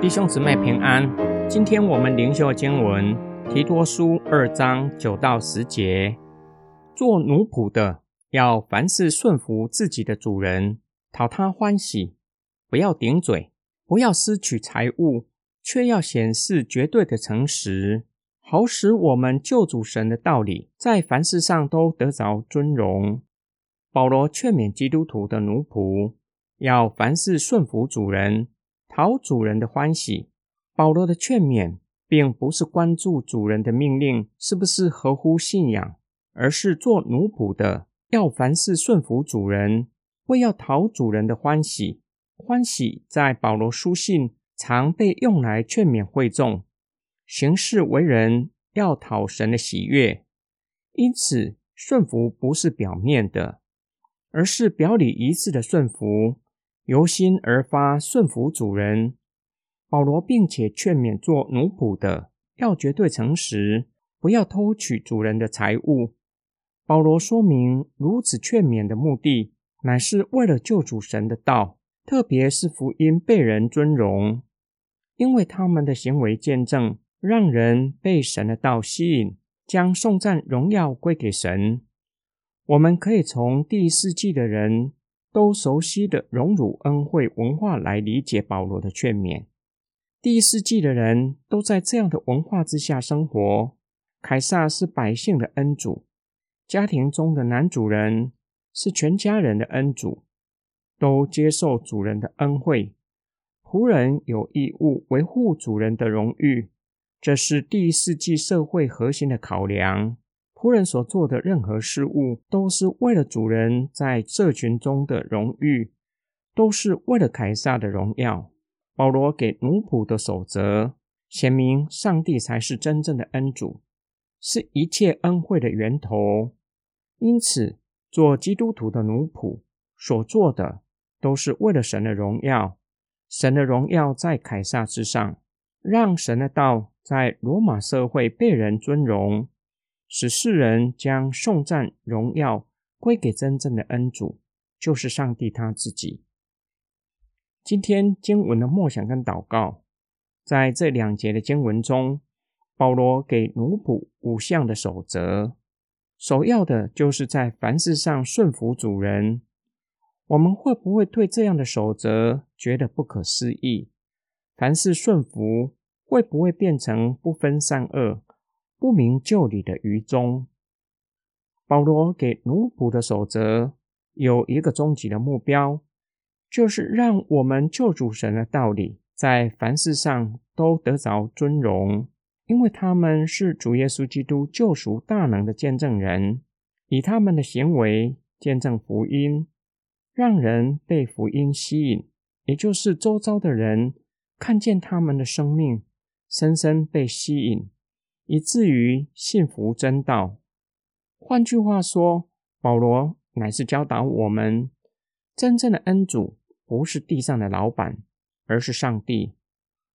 弟兄姊妹平安，今天我们灵修经文提多书二章九到十节。做奴仆的要凡事顺服自己的主人，讨他欢喜，不要顶嘴，不要失取财物，却要显示绝对的诚实，好使我们救主神的道理在凡事上都得着尊荣。保罗劝勉基督徒的奴仆要凡事顺服主人。讨主人的欢喜，保罗的劝勉，并不是关注主人的命令是不是合乎信仰，而是做奴仆的要凡事顺服主人，为要讨主人的欢喜。欢喜在保罗书信常被用来劝勉会众行事为人要讨神的喜悦。因此，顺服不是表面的，而是表里一致的顺服。由心而发，顺服主人。保罗并且劝勉做奴仆的要绝对诚实，不要偷取主人的财物。保罗说明如此劝勉的目的，乃是为了救主神的道，特别是福音被人尊荣，因为他们的行为见证，让人被神的道吸引，将颂赞荣耀归给神。我们可以从第四纪的人。都熟悉的荣辱恩惠文化来理解保罗的劝勉。第一世纪的人都在这样的文化之下生活。凯撒是百姓的恩主，家庭中的男主人是全家人的恩主，都接受主人的恩惠。仆人有义务维护主人的荣誉，这是第一世纪社会核心的考量。仆人所做的任何事物，都是为了主人在社群中的荣誉，都是为了凯撒的荣耀。保罗给奴仆的守则，显明上帝才是真正的恩主，是一切恩惠的源头。因此，做基督徒的奴仆所做的，都是为了神的荣耀。神的荣耀在凯撒之上，让神的道在罗马社会被人尊荣。使世人将颂赞荣耀归给真正的恩主，就是上帝他自己。今天经文的默想跟祷告，在这两节的经文中，保罗给奴仆五项的守则，首要的就是在凡事上顺服主人。我们会不会对这样的守则觉得不可思议？凡事顺服会不会变成不分善恶？不明就里的愚忠，保罗给奴仆的守则有一个终极的目标，就是让我们救主神的道理在凡事上都得着尊荣，因为他们是主耶稣基督救赎大能的见证人，以他们的行为见证福音，让人被福音吸引，也就是周遭的人看见他们的生命，深深被吸引。以至于信服真道。换句话说，保罗乃是教导我们，真正的恩主不是地上的老板，而是上帝。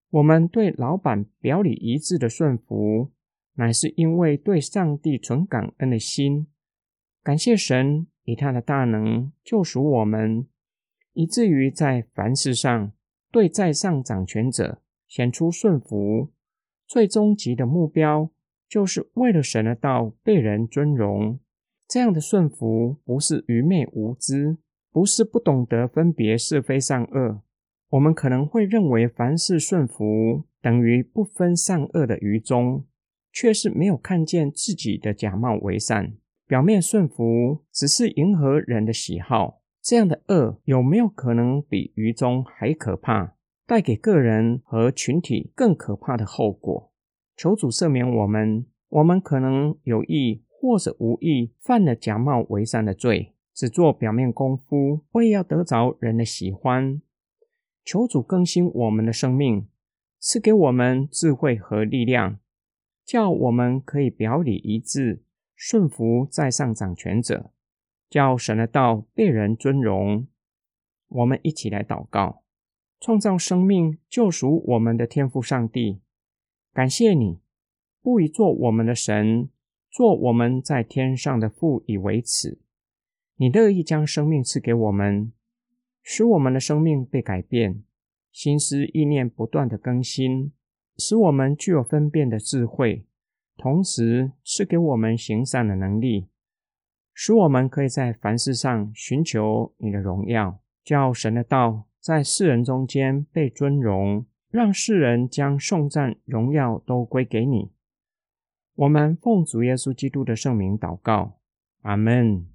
我们对老板表里一致的顺服，乃是因为对上帝存感恩的心，感谢神以他的大能救赎我们，以至于在凡事上对在上掌权者显出顺服。最终极的目标，就是为了神的道被人尊荣。这样的顺服，不是愚昧无知，不是不懂得分别是非善恶。我们可能会认为，凡事顺服等于不分善恶的愚忠，却是没有看见自己的假冒为善。表面顺服只是迎合人的喜好，这样的恶有没有可能比愚忠还可怕？带给个人和群体更可怕的后果。求主赦免我们，我们可能有意或者无意犯了假冒为善的罪，只做表面功夫，为要得着人的喜欢。求主更新我们的生命，赐给我们智慧和力量，叫我们可以表里一致，顺服在上掌权者，叫神的道被人尊荣。我们一起来祷告。创造生命、救赎我们的天父上帝，感谢你不以做我们的神，做我们在天上的父以为耻。你乐意将生命赐给我们，使我们的生命被改变，心思意念不断的更新，使我们具有分辨的智慧，同时赐给我们行善的能力，使我们可以在凡事上寻求你的荣耀，叫神的道在世人中间被尊荣。让世人将颂赞、荣耀都归给你。我们奉主耶稣基督的圣名祷告，阿门。